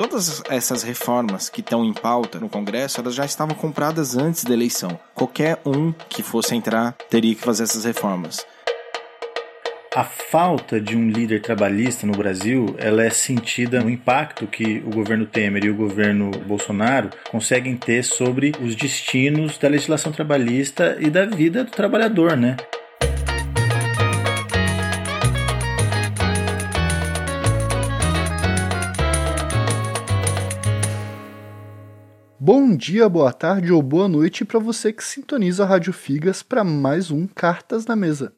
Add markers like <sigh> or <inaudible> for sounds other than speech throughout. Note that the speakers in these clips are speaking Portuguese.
Todas essas reformas que estão em pauta no Congresso, elas já estavam compradas antes da eleição. Qualquer um que fosse entrar teria que fazer essas reformas. A falta de um líder trabalhista no Brasil, ela é sentida no impacto que o governo Temer e o governo Bolsonaro conseguem ter sobre os destinos da legislação trabalhista e da vida do trabalhador, né? Bom dia, boa tarde ou boa noite para você que sintoniza a Rádio Figas para mais um Cartas na Mesa.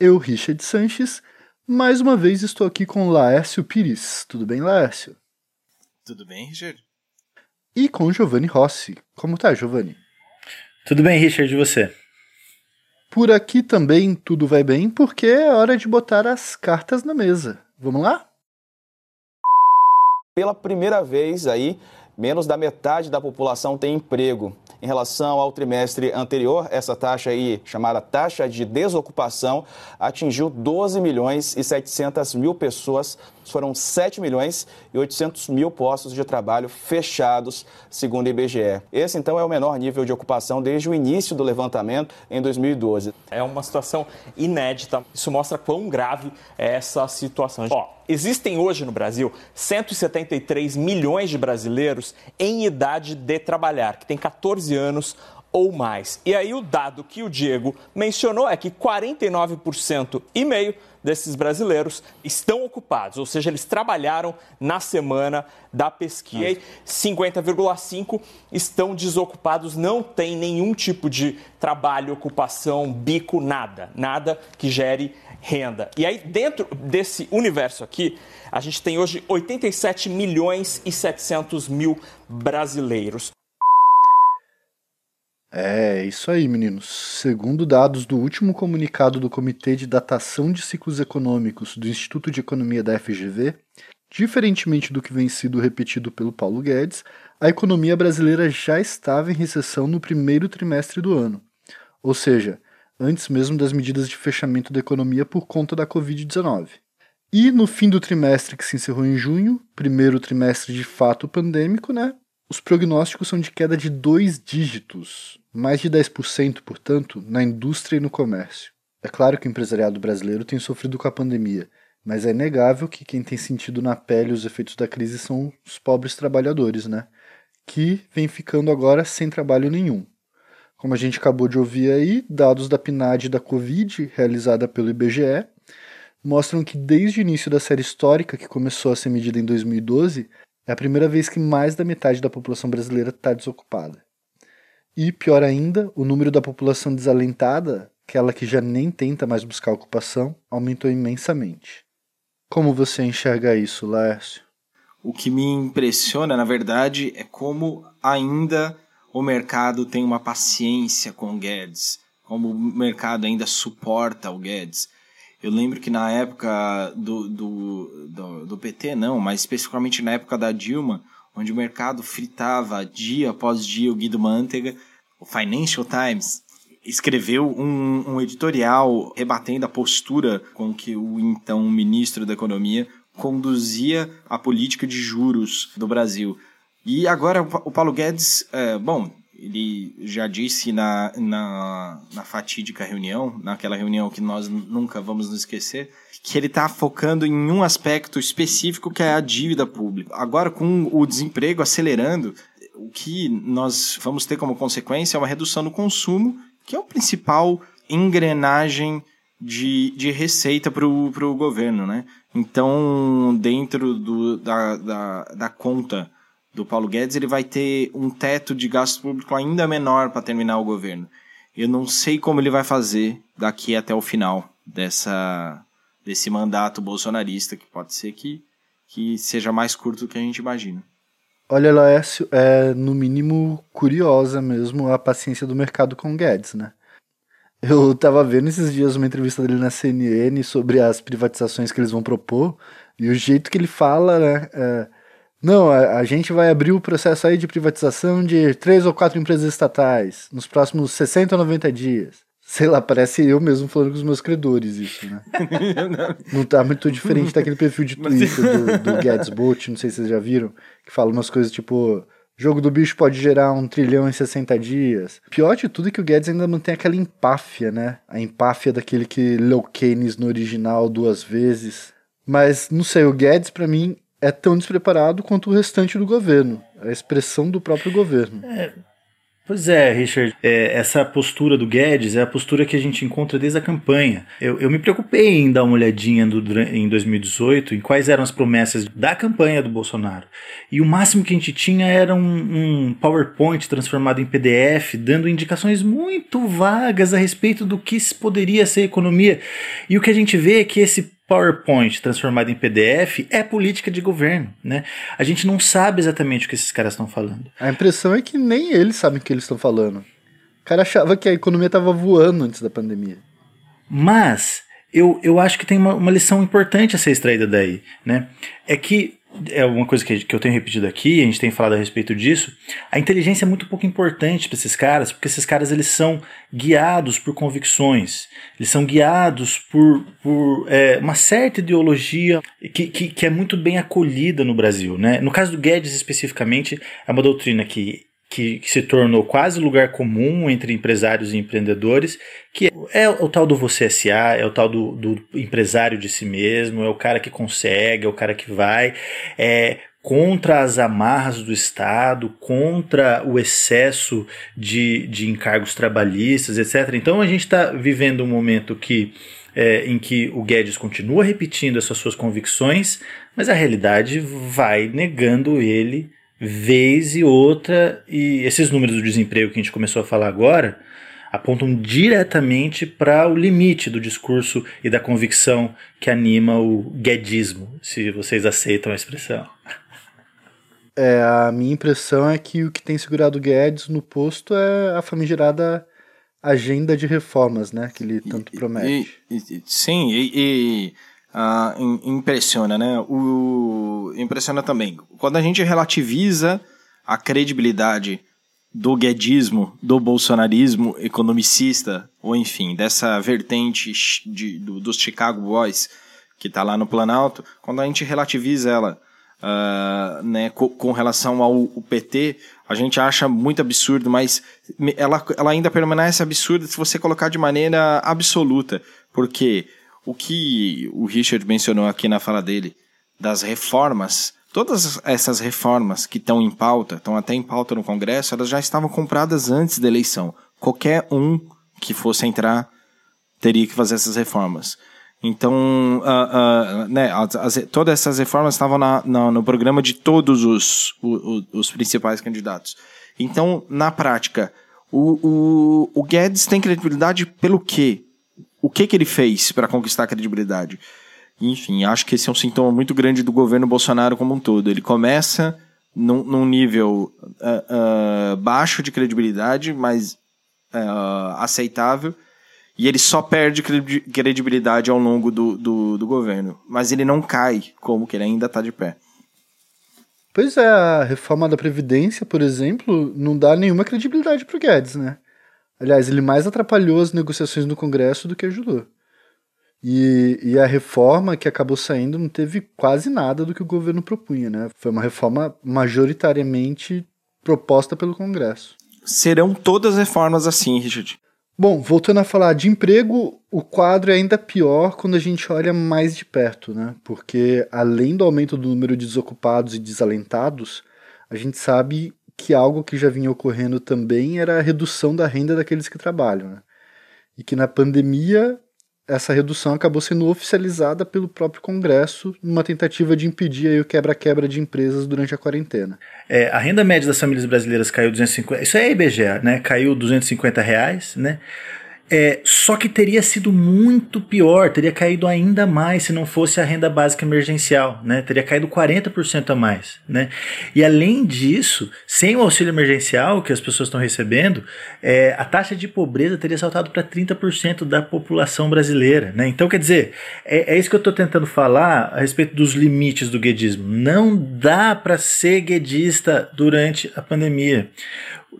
Eu, Richard Sanches, mais uma vez estou aqui com Laércio Pires. Tudo bem, Laércio? Tudo bem, Richard? E com Giovanni Rossi. Como tá, Giovanni? Tudo bem, Richard, e você? Por aqui também tudo vai bem, porque é hora de botar as cartas na mesa. Vamos lá? Pela primeira vez aí, menos da metade da população tem emprego. Em relação ao trimestre anterior, essa taxa aí, chamada taxa de desocupação, atingiu 12 milhões e 700 mil pessoas. Foram 7 milhões e 800 mil postos de trabalho fechados, segundo o IBGE. Esse, então, é o menor nível de ocupação desde o início do levantamento em 2012. É uma situação inédita. Isso mostra quão grave é essa situação. Ó, existem hoje no Brasil 173 milhões de brasileiros em idade de trabalhar, que tem 14 anos ou mais. E aí o dado que o Diego mencionou é que 49% e meio desses brasileiros estão ocupados, ou seja, eles trabalharam na semana da pesquisa. E 50,5 estão desocupados, não tem nenhum tipo de trabalho, ocupação, bico, nada, nada que gere renda. E aí dentro desse universo aqui, a gente tem hoje 87 milhões e 700 mil brasileiros. É, isso aí, meninos. Segundo dados do último comunicado do Comitê de Datação de Ciclos Econômicos do Instituto de Economia da FGV, diferentemente do que vem sido repetido pelo Paulo Guedes, a economia brasileira já estava em recessão no primeiro trimestre do ano. Ou seja, antes mesmo das medidas de fechamento da economia por conta da Covid-19. E no fim do trimestre que se encerrou em junho, primeiro trimestre de fato pandêmico, né? Os prognósticos são de queda de dois dígitos, mais de 10%, portanto, na indústria e no comércio. É claro que o empresariado brasileiro tem sofrido com a pandemia, mas é inegável que quem tem sentido na pele os efeitos da crise são os pobres trabalhadores, né? Que vem ficando agora sem trabalho nenhum. Como a gente acabou de ouvir aí, dados da PNAD da Covid, realizada pelo IBGE, mostram que desde o início da série histórica, que começou a ser medida em 2012, é a primeira vez que mais da metade da população brasileira está desocupada. E, pior ainda, o número da população desalentada, aquela que já nem tenta mais buscar ocupação, aumentou imensamente. Como você enxerga isso, Laércio? O que me impressiona, na verdade, é como ainda o mercado tem uma paciência com o Guedes, como o mercado ainda suporta o Guedes. Eu lembro que na época do, do, do, do, PT, não, mas especificamente na época da Dilma, onde o mercado fritava dia após dia o Guido Mantega, o Financial Times escreveu um, um editorial rebatendo a postura com que o então ministro da Economia conduzia a política de juros do Brasil. E agora o Paulo Guedes, é, bom, ele já disse na, na, na, fatídica reunião, naquela reunião que nós nunca vamos nos esquecer, que ele está focando em um aspecto específico que é a dívida pública. Agora, com o desemprego acelerando, o que nós vamos ter como consequência é uma redução do consumo, que é o principal engrenagem de, de receita para o governo. Né? Então, dentro do, da, da, da conta do Paulo Guedes, ele vai ter um teto de gasto público ainda menor para terminar o governo. Eu não sei como ele vai fazer daqui até o final dessa, desse mandato bolsonarista, que pode ser que, que seja mais curto do que a gente imagina. Olha, Laércio, é no mínimo curiosa mesmo a paciência do mercado com Guedes, né? Eu tava vendo esses dias uma entrevista dele na CNN sobre as privatizações que eles vão propor, e o jeito que ele fala, né? É, não, a, a, gente vai abrir o processo aí de privatização de três ou quatro empresas estatais nos próximos 60 ou 90 dias. Sei lá, parece eu mesmo falando com os meus credores isso, né? <laughs> não tá muito diferente daquele perfil de Twitter do, do Guedes Bot, não sei se vocês já viram, que fala umas coisas tipo jogo do bicho pode gerar um trilhão em 60 dias. Pior de tudo é que o Guedes ainda mantém aquela empáfia, né? A empáfia daquele que leu Keynes no original duas vezes. Mas, não sei, o Guedes para mim é tão despreparado quanto o restante do governo. A expressão do próprio governo. É, Pois é, Richard, é, essa postura do Guedes é a postura que a gente encontra desde a campanha. Eu, eu me preocupei em dar uma olhadinha do, em 2018 em quais eram as promessas da campanha do Bolsonaro. E o máximo que a gente tinha era um, um PowerPoint transformado em PDF, dando indicações muito vagas a respeito do que poderia ser economia. E o que a gente vê é que esse PowerPoint transformado em PDF é política de governo, né? A gente não sabe exatamente o que esses caras estão falando. A impressão é que nem eles sabem o que eles estão falando. O cara achava que a economia estava voando antes da pandemia. Mas eu, eu acho que tem uma, uma lição importante a ser extraída daí, né? É que é uma coisa que, que eu tenho repetido aqui, a gente tem falado a respeito disso. A inteligência é muito pouco importante para esses caras, porque esses caras eles são guiados por convicções, eles são guiados por, por é, uma certa ideologia que, que, que é muito bem acolhida no Brasil. Né? No caso do Guedes especificamente, é uma doutrina que que, que, se tornou quase lugar comum entre empresários e empreendedores, que é o tal do você SA, é o tal do, do empresário de si mesmo, é o cara que consegue, é o cara que vai, é contra as amarras do Estado, contra o excesso de, de encargos trabalhistas, etc. Então a gente está vivendo um momento que é, em que o Guedes continua repetindo essas suas convicções, mas a realidade vai negando ele vez e outra, e esses números do desemprego que a gente começou a falar agora apontam diretamente para o limite do discurso e da convicção que anima o guedismo, se vocês aceitam a expressão. É, a minha impressão é que o que tem segurado o Guedes no posto é a famigerada agenda de reformas, né, que ele tanto promete. E, e, sim, e, e ah, impressiona, né? O, impressiona também. Quando a gente relativiza a credibilidade do guedismo, do bolsonarismo economicista, ou enfim, dessa vertente de, do, dos Chicago Boys que está lá no Planalto, quando a gente relativiza ela uh, né, com, com, relação ao PT, a gente acha muito absurdo, mas ela, ela ainda permanece absurda se você colocar de maneira absoluta, porque o que o Richard mencionou aqui na fala dele, das reformas, todas essas reformas que estão em pauta, estão até em pauta no Congresso, elas já estavam compradas antes da eleição. Qualquer um que fosse entrar teria que fazer essas reformas. Então, uh, uh, né, as, as, todas essas reformas estavam na, na, no programa de todos os, os, os, principais candidatos. Então, na prática, o, o, o Guedes tem credibilidade pelo quê? O que, que ele fez para conquistar a credibilidade. Enfim, acho que esse é um sintoma muito grande do governo Bolsonaro como um todo. Ele começa num, num nível uh, uh, baixo de credibilidade, mas uh, aceitável, e ele só perde credibilidade ao longo do, do, do governo. Mas ele não cai, como que ele ainda está de pé. Pois é, a reforma da Previdência, por exemplo, não dá nenhuma credibilidade pro Guedes, né? Aliás, ele mais atrapalhou as negociações no Congresso do que ajudou. E, e, a reforma que acabou saindo não teve quase nada do que o governo propunha, né? Foi uma reforma majoritariamente proposta pelo Congresso. Serão todas reformas assim, Richard. Bom, voltando a falar de emprego, o quadro é ainda pior quando a gente olha mais de perto, né? Porque além do aumento do número de desocupados e desalentados, a gente sabe que algo que já vinha ocorrendo também era a redução da renda daqueles que trabalham. Né? E que na pandemia essa redução acabou sendo oficializada pelo próprio Congresso numa tentativa de impedir o quebra-quebra de empresas durante a quarentena. É, a renda média das famílias brasileiras caiu 250, isso é IBGE, né? Caiu 250 reais, né? É, só que teria sido muito pior, teria caído ainda mais se não fosse a renda básica emergencial, né? Teria caído 40% a mais, né? E além disso, sem o auxílio emergencial que as pessoas estão recebendo, é, a taxa de pobreza teria saltado para 30% da população brasileira, né? Então, quer dizer, é, é isso que eu estou tentando falar a respeito dos limites do guedismo. Não dá para ser guedista durante a pandemia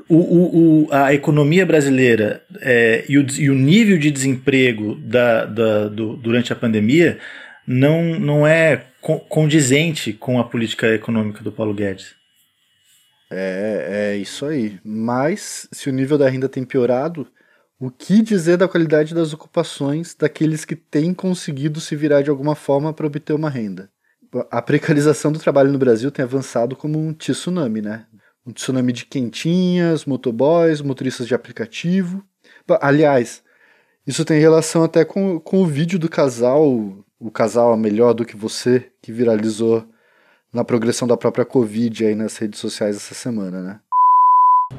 o, o, o, a economia brasileira é, e, o, e, o, nível de desemprego da, da, do, durante a pandemia não, não é condizente com a política econômica do Paulo Guedes. É, é isso aí. Mas, se o nível da renda tem piorado, o que dizer da qualidade das ocupações daqueles que têm conseguido se virar de alguma forma para obter uma renda? A precarização do trabalho no Brasil tem avançado como um tsunami, né? Um tsunami de quentinhas, motoboys, motoristas de aplicativo. Aliás, isso tem relação até com, com o vídeo do casal, o casal melhor do que você, que viralizou na progressão da própria Covid aí nas redes sociais essa semana, né?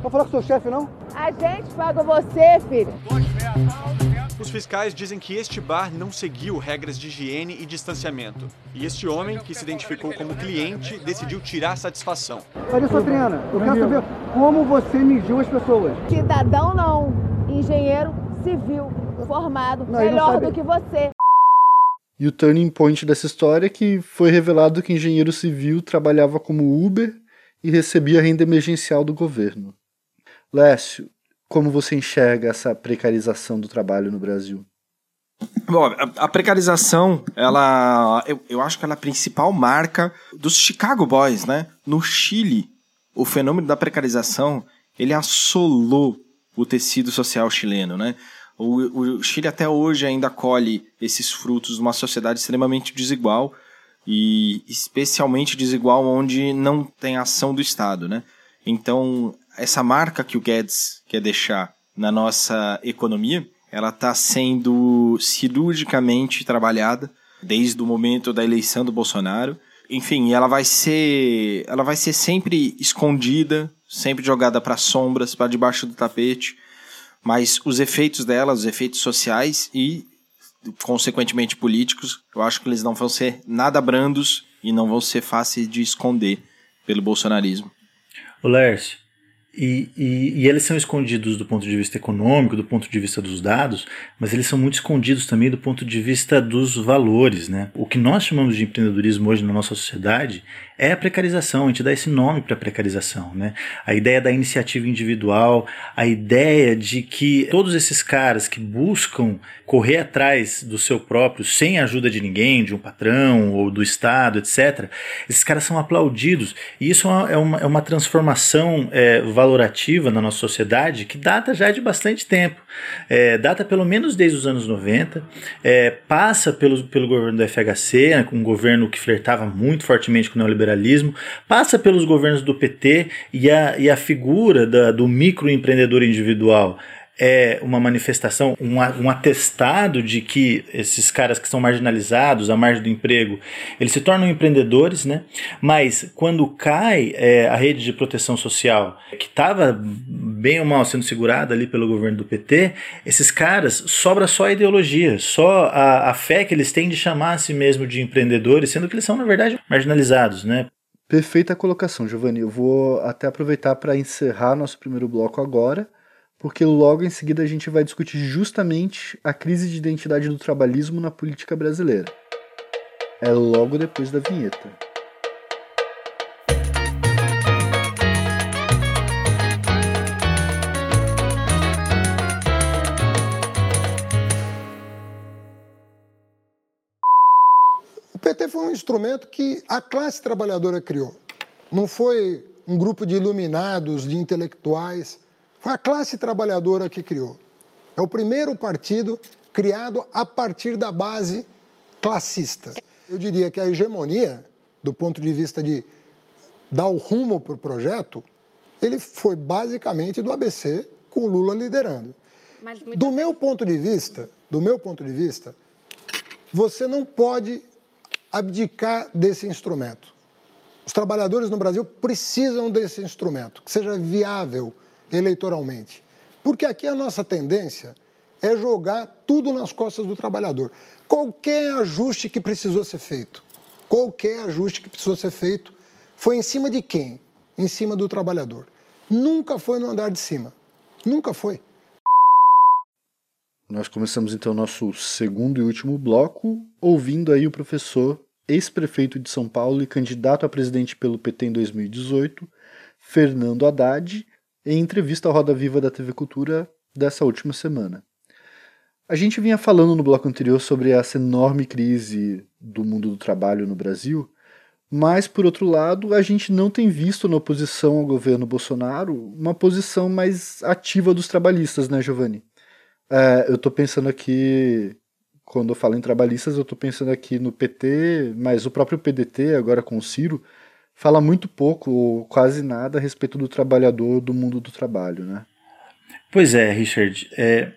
Vai falar com o seu chefe, não? A gente paga você, filho. Os fiscais dizem que este bar não seguiu regras de higiene e distanciamento. E este homem, que se identificou como cliente, decidiu tirar satisfação. Maria Sotriana, eu quero saber como você mediu as pessoas. Cidadão não, engenheiro civil, formado, não, melhor do que você. E o turning point dessa história é que foi revelado que engenheiro civil trabalhava como Uber e recebia renda emergencial do governo. Lécio, como você enxerga essa precarização do trabalho no Brasil? Bom, a, precarização, ela, eu, eu acho que ela é a principal marca dos Chicago Boys, né? No Chile, o fenômeno da precarização, ele assolou o tecido social chileno, né? O, o Chile até hoje ainda colhe esses frutos de uma sociedade extremamente desigual e especialmente desigual onde não tem ação do Estado, né? Então, essa marca que o Guedes quer deixar na nossa economia, ela está sendo cirurgicamente trabalhada desde o momento da eleição do Bolsonaro. Enfim, ela vai ser, ela vai ser sempre escondida, sempre jogada para sombras, para debaixo do tapete. Mas os efeitos dela, os efeitos sociais e consequentemente políticos, eu acho que eles não vão ser nada brandos e não vão ser fáceis de esconder pelo bolsonarismo. O Lércio, e, e, e, eles são escondidos do ponto de vista econômico, do ponto de vista dos dados, mas eles são muito escondidos também do ponto de vista dos valores. Né? O que nós chamamos de empreendedorismo hoje na nossa sociedade é a precarização, a gente dá esse nome para a precarização. Né? A ideia da iniciativa individual, a ideia de que todos esses caras que buscam correr atrás do seu próprio, sem a ajuda de ninguém, de um patrão ou do Estado, etc., esses caras são aplaudidos. E isso é uma, é uma transformação é, valorativa na nossa sociedade que data já de bastante tempo. É, data pelo menos desde os anos 90, é, passa pelo, pelo governo do FHC, né, um governo que flertava muito fortemente com o neoliberalismo, passa pelos governos do PT e a, e a figura da, do microempreendedor individual é uma manifestação, um, um atestado de que esses caras que são marginalizados à margem do emprego, eles se tornam empreendedores, né? Mas quando cai é, a rede de proteção social, que estava bem ou mal sendo segurada ali pelo governo do PT, esses caras sobra só a ideologia, só a, a fé que eles têm de chamar a si mesmo de empreendedores, sendo que eles são, na verdade, marginalizados, né? Perfeita colocação, Giovanni. Eu vou até aproveitar para encerrar nosso primeiro bloco agora porque logo em seguida a gente vai discutir justamente a crise de identidade do trabalhismo na política brasileira. É logo depois da vinheta. O PT foi um instrumento que a classe trabalhadora criou. Não foi um grupo de iluminados, de intelectuais foi a classe trabalhadora que criou. É o primeiro partido criado a partir da base classista. Eu diria que a hegemonia, do ponto de vista de dar o rumo para o projeto, ele foi basicamente do ABC, com o Lula liderando. Do meu ponto de vista, do meu ponto de vista, você não pode abdicar desse instrumento. Os trabalhadores no Brasil precisam desse instrumento, que seja viável eleitoralmente. Porque aqui a nossa tendência é jogar tudo nas costas do trabalhador. Qualquer ajuste que precisou ser feito, qualquer ajuste que precisou ser feito, foi em cima de quem? Em cima do trabalhador. Nunca foi no andar de cima. Nunca foi. Nós começamos então nosso segundo e último bloco ouvindo aí o professor, ex-prefeito de São Paulo e candidato a presidente pelo PT em 2018, Fernando Haddad, em entrevista à Roda Viva da TV Cultura dessa última semana. A gente vinha falando no bloco anterior sobre essa enorme crise do mundo do trabalho no Brasil, mas, por outro lado, a gente não tem visto na oposição ao governo Bolsonaro uma posição mais ativa dos trabalhistas, né, Giovanni? É, eu estou pensando aqui, quando eu falo em trabalhistas, eu estou pensando aqui no PT, mas o próprio PDT, agora com o Ciro, fala muito pouco ou quase nada a respeito do trabalhador do mundo do trabalho, né? Pois é, Richard. É,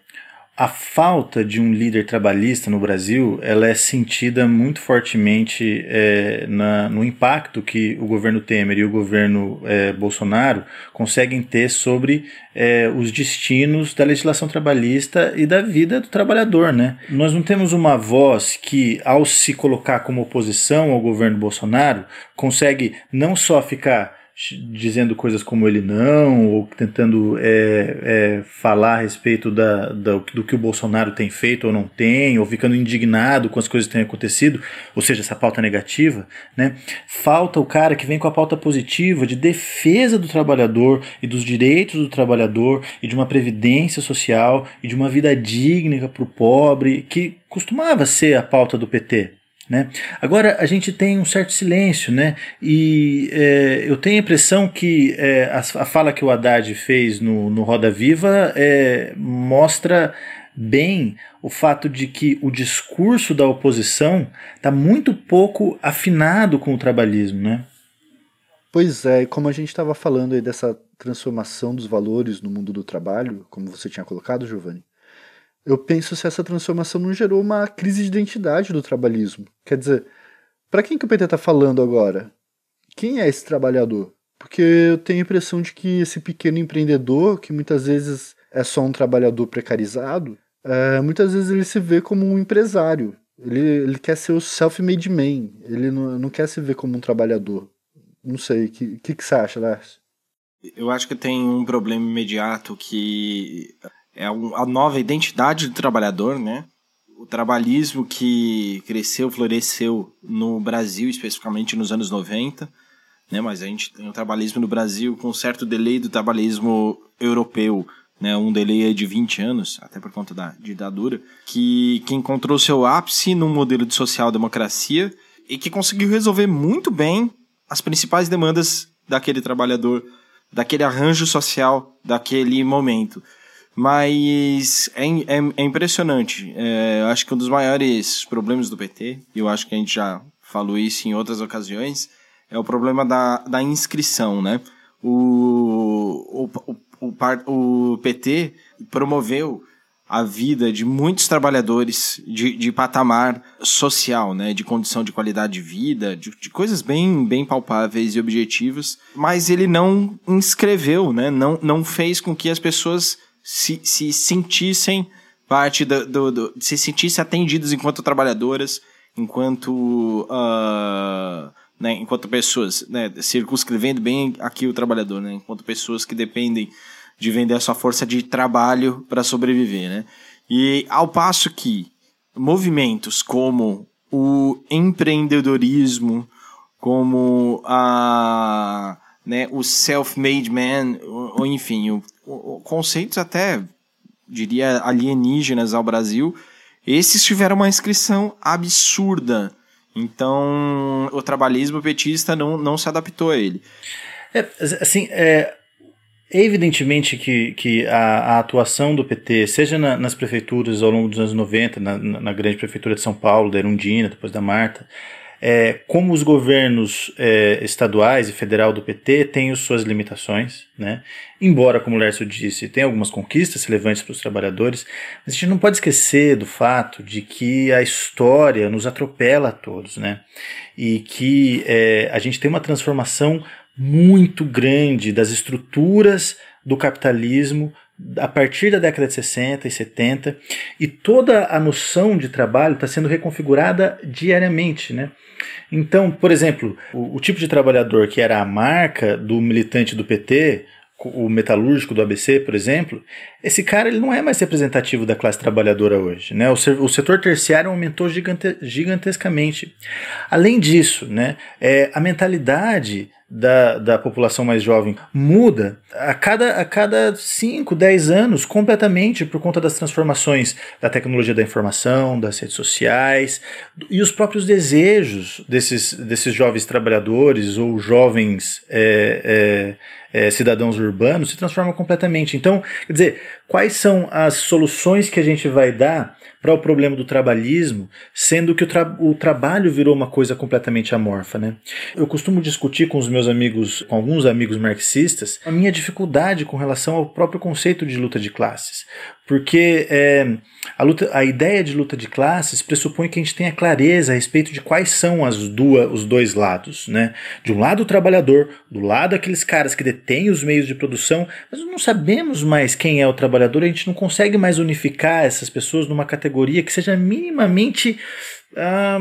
a falta de um líder trabalhista no Brasil ela é sentida muito fortemente é, na, no impacto que o governo Temer e o governo é, Bolsonaro conseguem ter sobre é, os destinos da legislação trabalhista e da vida do trabalhador. Né? Nós não temos uma voz que, ao se colocar como oposição ao governo Bolsonaro, consegue não só ficar dizendo coisas como ele não, ou tentando é, é, falar a respeito da, da, do que o Bolsonaro tem feito ou não tem, ou ficando indignado com as coisas que têm acontecido, ou seja, essa pauta negativa, né? Falta o cara que vem com a pauta positiva de defesa do trabalhador e dos direitos do trabalhador e de uma previdência social e de uma vida digna para o pobre, que costumava ser a pauta do PT. Né? Agora a gente tem um certo silêncio, né? e é, eu tenho a impressão que é, a, a, fala que o Haddad fez no, no Roda Viva é, mostra bem o fato de que o discurso da oposição está muito pouco afinado com o trabalhismo. Né? Pois é, como a gente estava falando aí dessa transformação dos valores no mundo do trabalho, como você tinha colocado, Giovanni, eu penso se essa transformação não gerou uma crise de identidade do trabalhismo. Quer dizer, para quem que o PT está falando agora? Quem é esse trabalhador? Porque eu tenho a impressão de que esse pequeno empreendedor, que muitas vezes é só um trabalhador precarizado, é, muitas vezes ele se vê como um empresário. Ele, ele quer ser o self-made man. Ele não, não quer se ver como um trabalhador. Não sei. O que, que, que você acha, Lars? Eu acho que tem um problema imediato que é a nova identidade do trabalhador, né? O trabalhismo que cresceu, floresceu no Brasil, especificamente nos anos 90, né? Mas a gente tem o trabalhismo no Brasil com certo delay do trabalhismo europeu, né? Um delay de 20 anos, até por conta da ditadura, que, que encontrou seu ápice num modelo de social-democracia e que conseguiu resolver muito bem as principais demandas daquele trabalhador, daquele arranjo social daquele momento. Mas é, é, é impressionante. É, acho que um dos maiores problemas do PT, e eu acho que a gente já falou isso em outras ocasiões, é o problema da, da inscrição, né? O, o, o, o PT promoveu a vida de muitos trabalhadores de, de patamar social, né, de condição de qualidade de vida, de, de, coisas bem, bem palpáveis e objetivas, mas ele não inscreveu, né, não, não fez com que as pessoas se, se sentissem parte do, do, do, se sentissem atendidos enquanto trabalhadoras, enquanto uh, né, enquanto pessoas, né, circunscrevendo bem aqui o trabalhador, né, enquanto pessoas que dependem de vender a sua força de trabalho para sobreviver, né? E ao passo que movimentos como o empreendedorismo, como a né, o self-made man, ou, ou enfim, o, conceitos até, diria, alienígenas ao Brasil, esses tiveram uma inscrição absurda. Então, o trabalhismo petista não, não se adaptou a ele. É, assim, é, evidentemente que, que a, a, atuação do PT, seja na, nas prefeituras ao longo dos anos 90, na, na, grande prefeitura de São Paulo, da Erundina, depois da Marta, é, como os governos é, estaduais e federal do PT têm suas limitações, né? embora, como o Lércio disse, tem algumas conquistas relevantes para os trabalhadores, mas a gente não pode esquecer do fato de que a história nos atropela a todos, né? e que é, a gente tem uma transformação muito grande das estruturas do capitalismo a partir da década de 60 e 70, e toda a noção de trabalho está sendo reconfigurada diariamente. Né? Então, por exemplo, o, o, tipo de trabalhador que era a marca do militante do PT, o metalúrgico do ABC, por exemplo, esse cara ele não é mais representativo da classe trabalhadora hoje. Né? O, o setor terciário aumentou gigante, gigantescamente. Além disso, né, é, a mentalidade da, da população mais jovem muda a cada, a cada 5, 10 anos completamente por conta das transformações da tecnologia da informação, das redes sociais e os próprios desejos desses, desses jovens trabalhadores ou jovens é, é, é, cidadãos urbanos se transformam completamente. Então, quer dizer, quais são as soluções que a gente vai dar para o problema do trabalhismo, sendo que o, tra o, trabalho virou uma coisa completamente amorfa, né? Eu costumo discutir com os meus amigos, com alguns amigos marxistas, a minha dificuldade com relação ao próprio conceito de luta de classes, porque é, a, luta, a ideia de luta de classes pressupõe que a gente tenha clareza a respeito de quais são as duas, os dois lados, né? De um lado o trabalhador, do lado aqueles caras que detêm os meios de produção, mas não sabemos mais quem é o trabalhador, a gente não consegue mais unificar essas pessoas numa categoria que seja minimamente ah,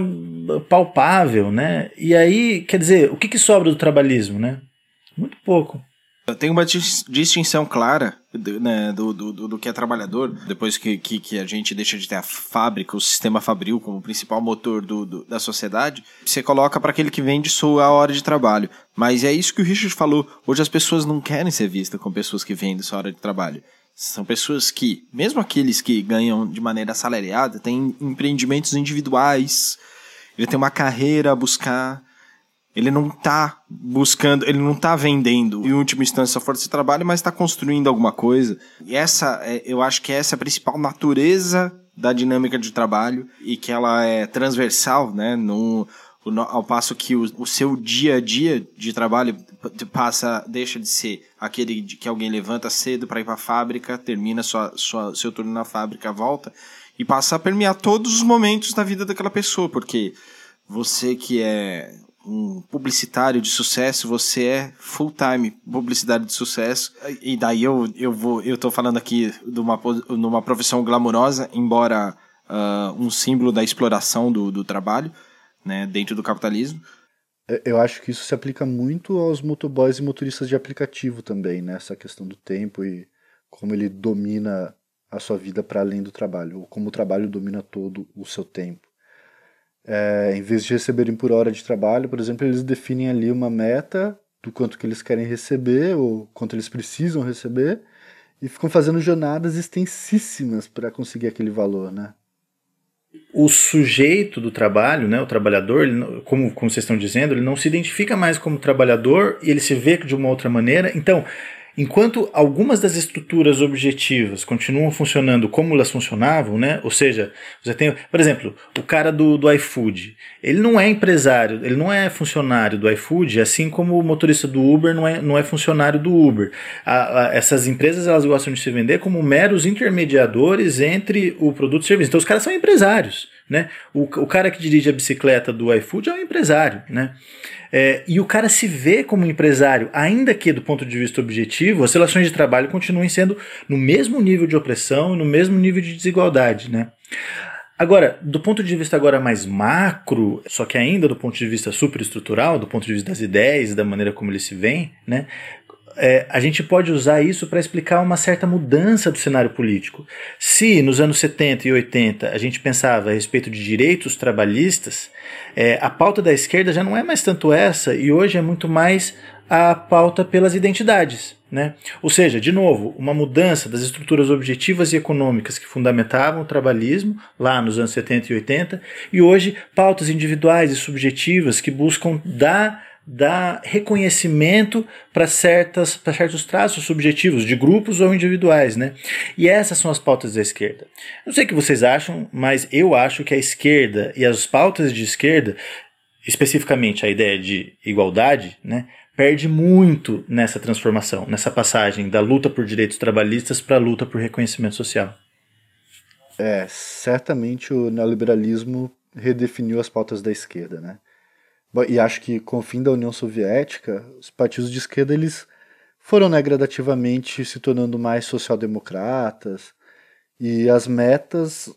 palpável, né? E aí, quer dizer, o que, que sobra do trabalhismo, né? Muito pouco. Tem uma distinção clara né, do, do, do, que é trabalhador, depois que, que, que, a gente deixa de ter a fábrica, o sistema fabril como principal motor do, do da sociedade, você coloca para aquele que vende sua hora de trabalho. Mas é isso que o Richard falou. Hoje as pessoas não querem ser vistas como pessoas que vendem sua hora de trabalho. São pessoas que, mesmo aqueles que ganham de maneira assalariada, têm empreendimentos individuais, ele tem uma carreira a buscar ele não está buscando, ele não está vendendo em última instância a força de trabalho, mas está construindo alguma coisa. E essa, é, eu acho que essa é a principal natureza da dinâmica de trabalho e que ela é transversal, né? No, ao passo que o, o seu dia a dia de trabalho passa, deixa de ser aquele de que alguém levanta cedo para ir para a fábrica, termina sua, sua, seu turno na fábrica, volta e passa a permear todos os momentos da vida daquela pessoa, porque você que é um publicitário de sucesso, você é full-time publicitário de sucesso. E daí eu, eu vou, eu tô falando aqui de uma, de uma profissão glamurosa, embora uh, um símbolo da exploração do, do trabalho, né, dentro do capitalismo. É, eu acho que isso se aplica muito aos motoboys e motoristas de aplicativo também, né? Essa questão do tempo e como ele domina a sua vida para além do trabalho, ou como o trabalho domina todo o seu tempo. É, em vez de receberem por hora de trabalho, por exemplo, eles definem ali uma meta do quanto que eles querem receber ou quanto eles precisam receber e ficam fazendo jornadas extensíssimas para conseguir aquele valor, né? O sujeito do trabalho, né, o trabalhador, ele, como, como vocês estão dizendo, ele não se identifica mais como trabalhador e ele se vê de uma outra maneira. Então, Enquanto algumas das estruturas objetivas continuam funcionando como elas funcionavam, né? Ou seja, você tem, por exemplo, o cara do, do iFood. Ele não é empresário, ele não é funcionário do iFood, assim como o motorista do Uber não é, não é funcionário do Uber. A, a, essas empresas elas gostam de se vender como meros intermediadores entre o produto e o serviço. Então os caras são empresários. Né? O, o cara que dirige a bicicleta do iFood é um empresário. Né? É, e o cara se vê como empresário, ainda que do ponto de vista objetivo, as relações de trabalho continuem sendo no mesmo nível de opressão e no mesmo nível de desigualdade, né? Agora, do ponto de vista agora mais macro, só que ainda do ponto de vista superestrutural, do ponto de vista das ideias, da maneira como ele se vê, né? É, a gente pode usar isso para explicar uma certa mudança do cenário político. Se nos anos 70 e 80 a gente pensava a respeito de direitos trabalhistas, é, a pauta da esquerda já não é mais tanto essa e hoje é muito mais a pauta pelas identidades. Né? Ou seja, de novo, uma mudança das estruturas objetivas e econômicas que fundamentavam o trabalhismo lá nos anos 70 e 80 e hoje pautas individuais e subjetivas que buscam dar dá reconhecimento para certas para certos traços subjetivos de grupos ou individuais, né? E essas são as pautas da esquerda. Não sei o que vocês acham, mas eu acho que a esquerda e as pautas de esquerda, especificamente a ideia de igualdade, né, perde muito nessa transformação, nessa passagem da luta por direitos trabalhistas para a luta por reconhecimento social. É, certamente o neoliberalismo redefiniu as pautas da esquerda, né? E acho que com o fim da União Soviética, os partidos de esquerda eles foram né, gradativamente se tornando mais social-democratas e as metas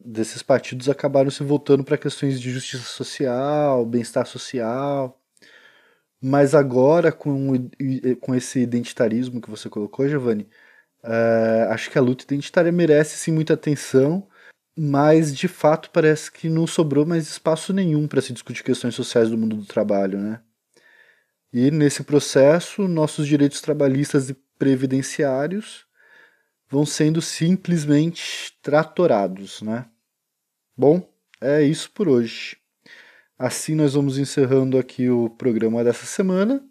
desses partidos acabaram se voltando para questões de justiça social, bem-estar social. Mas agora, com, com esse identitarismo que você colocou, Giovanni, uh, acho que a luta identitária merece sim muita atenção mas de fato parece que não sobrou mais espaço nenhum para se discutir questões sociais do mundo do trabalho, né? E nesse processo, nossos direitos trabalhistas e previdenciários vão sendo simplesmente tratorados, né? Bom, é isso por hoje. Assim nós vamos encerrando aqui o programa dessa semana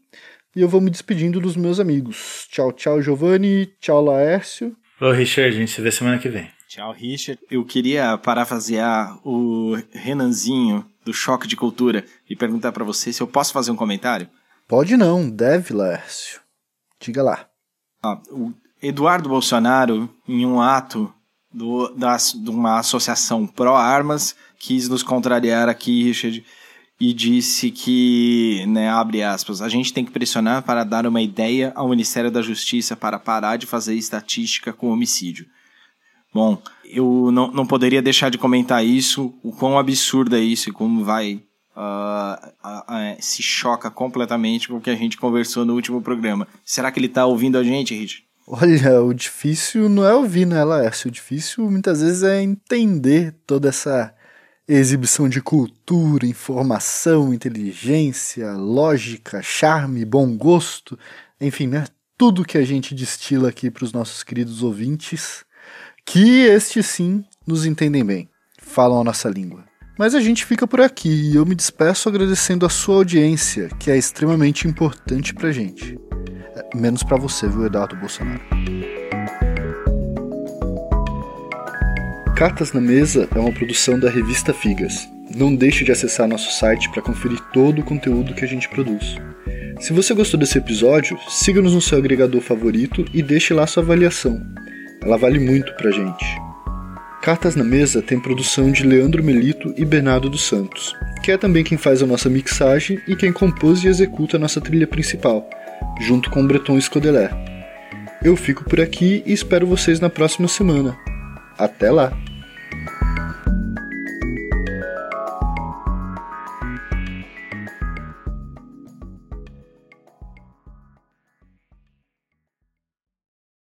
e eu vou me despedindo dos meus amigos. Tchau, tchau, Giovanni. Tchau, Laércio. Ô, Richard, a gente se vê semana que vem. Tchau, Richard. Eu queria parafrasear o Renanzinho do Choque de Cultura e perguntar para você se eu posso fazer um comentário. Pode não, deve, Laércio. Diga lá. Ah, o Eduardo Bolsonaro, em um ato do, da, de uma associação pró-armas, quis nos contrariar aqui, Richard, e disse que, né, abre aspas, a gente tem que pressionar para dar uma ideia ao Ministério da Justiça para parar de fazer estatística com homicídio. Bom, eu não, não poderia deixar de comentar isso, o quão absurdo é isso e como vai. Uh, uh, uh, se choca completamente com o que a gente conversou no último programa. Será que ele está ouvindo a gente, Richard? Olha, o difícil não é ouvir, né, Laércio? O difícil muitas vezes é entender toda essa exibição de cultura, informação, inteligência, lógica, charme, bom gosto, enfim, né? Tudo que a gente destila aqui para os nossos queridos ouvintes, que estes sim nos entendem bem, falam a nossa língua. Mas a gente fica por aqui e eu me despeço agradecendo a sua audiência, que é extremamente importante pra gente. É, menos para você, viu, Eduardo Bolsonaro. Cartas na Mesa é uma produção da revista Figas. Não deixe de acessar nosso site para conferir todo o conteúdo que a gente produz. Se você gostou desse episódio, siga-nos no seu agregador favorito e deixe lá sua avaliação. Ela vale muito pra gente. Cartas na Mesa tem produção de Leandro Melito e Bernardo dos Santos, que é também quem faz a nossa mixagem e quem compôs e executa a nossa trilha principal, junto com Breton Escodeler. Eu fico por aqui e espero vocês na próxima semana. Até lá!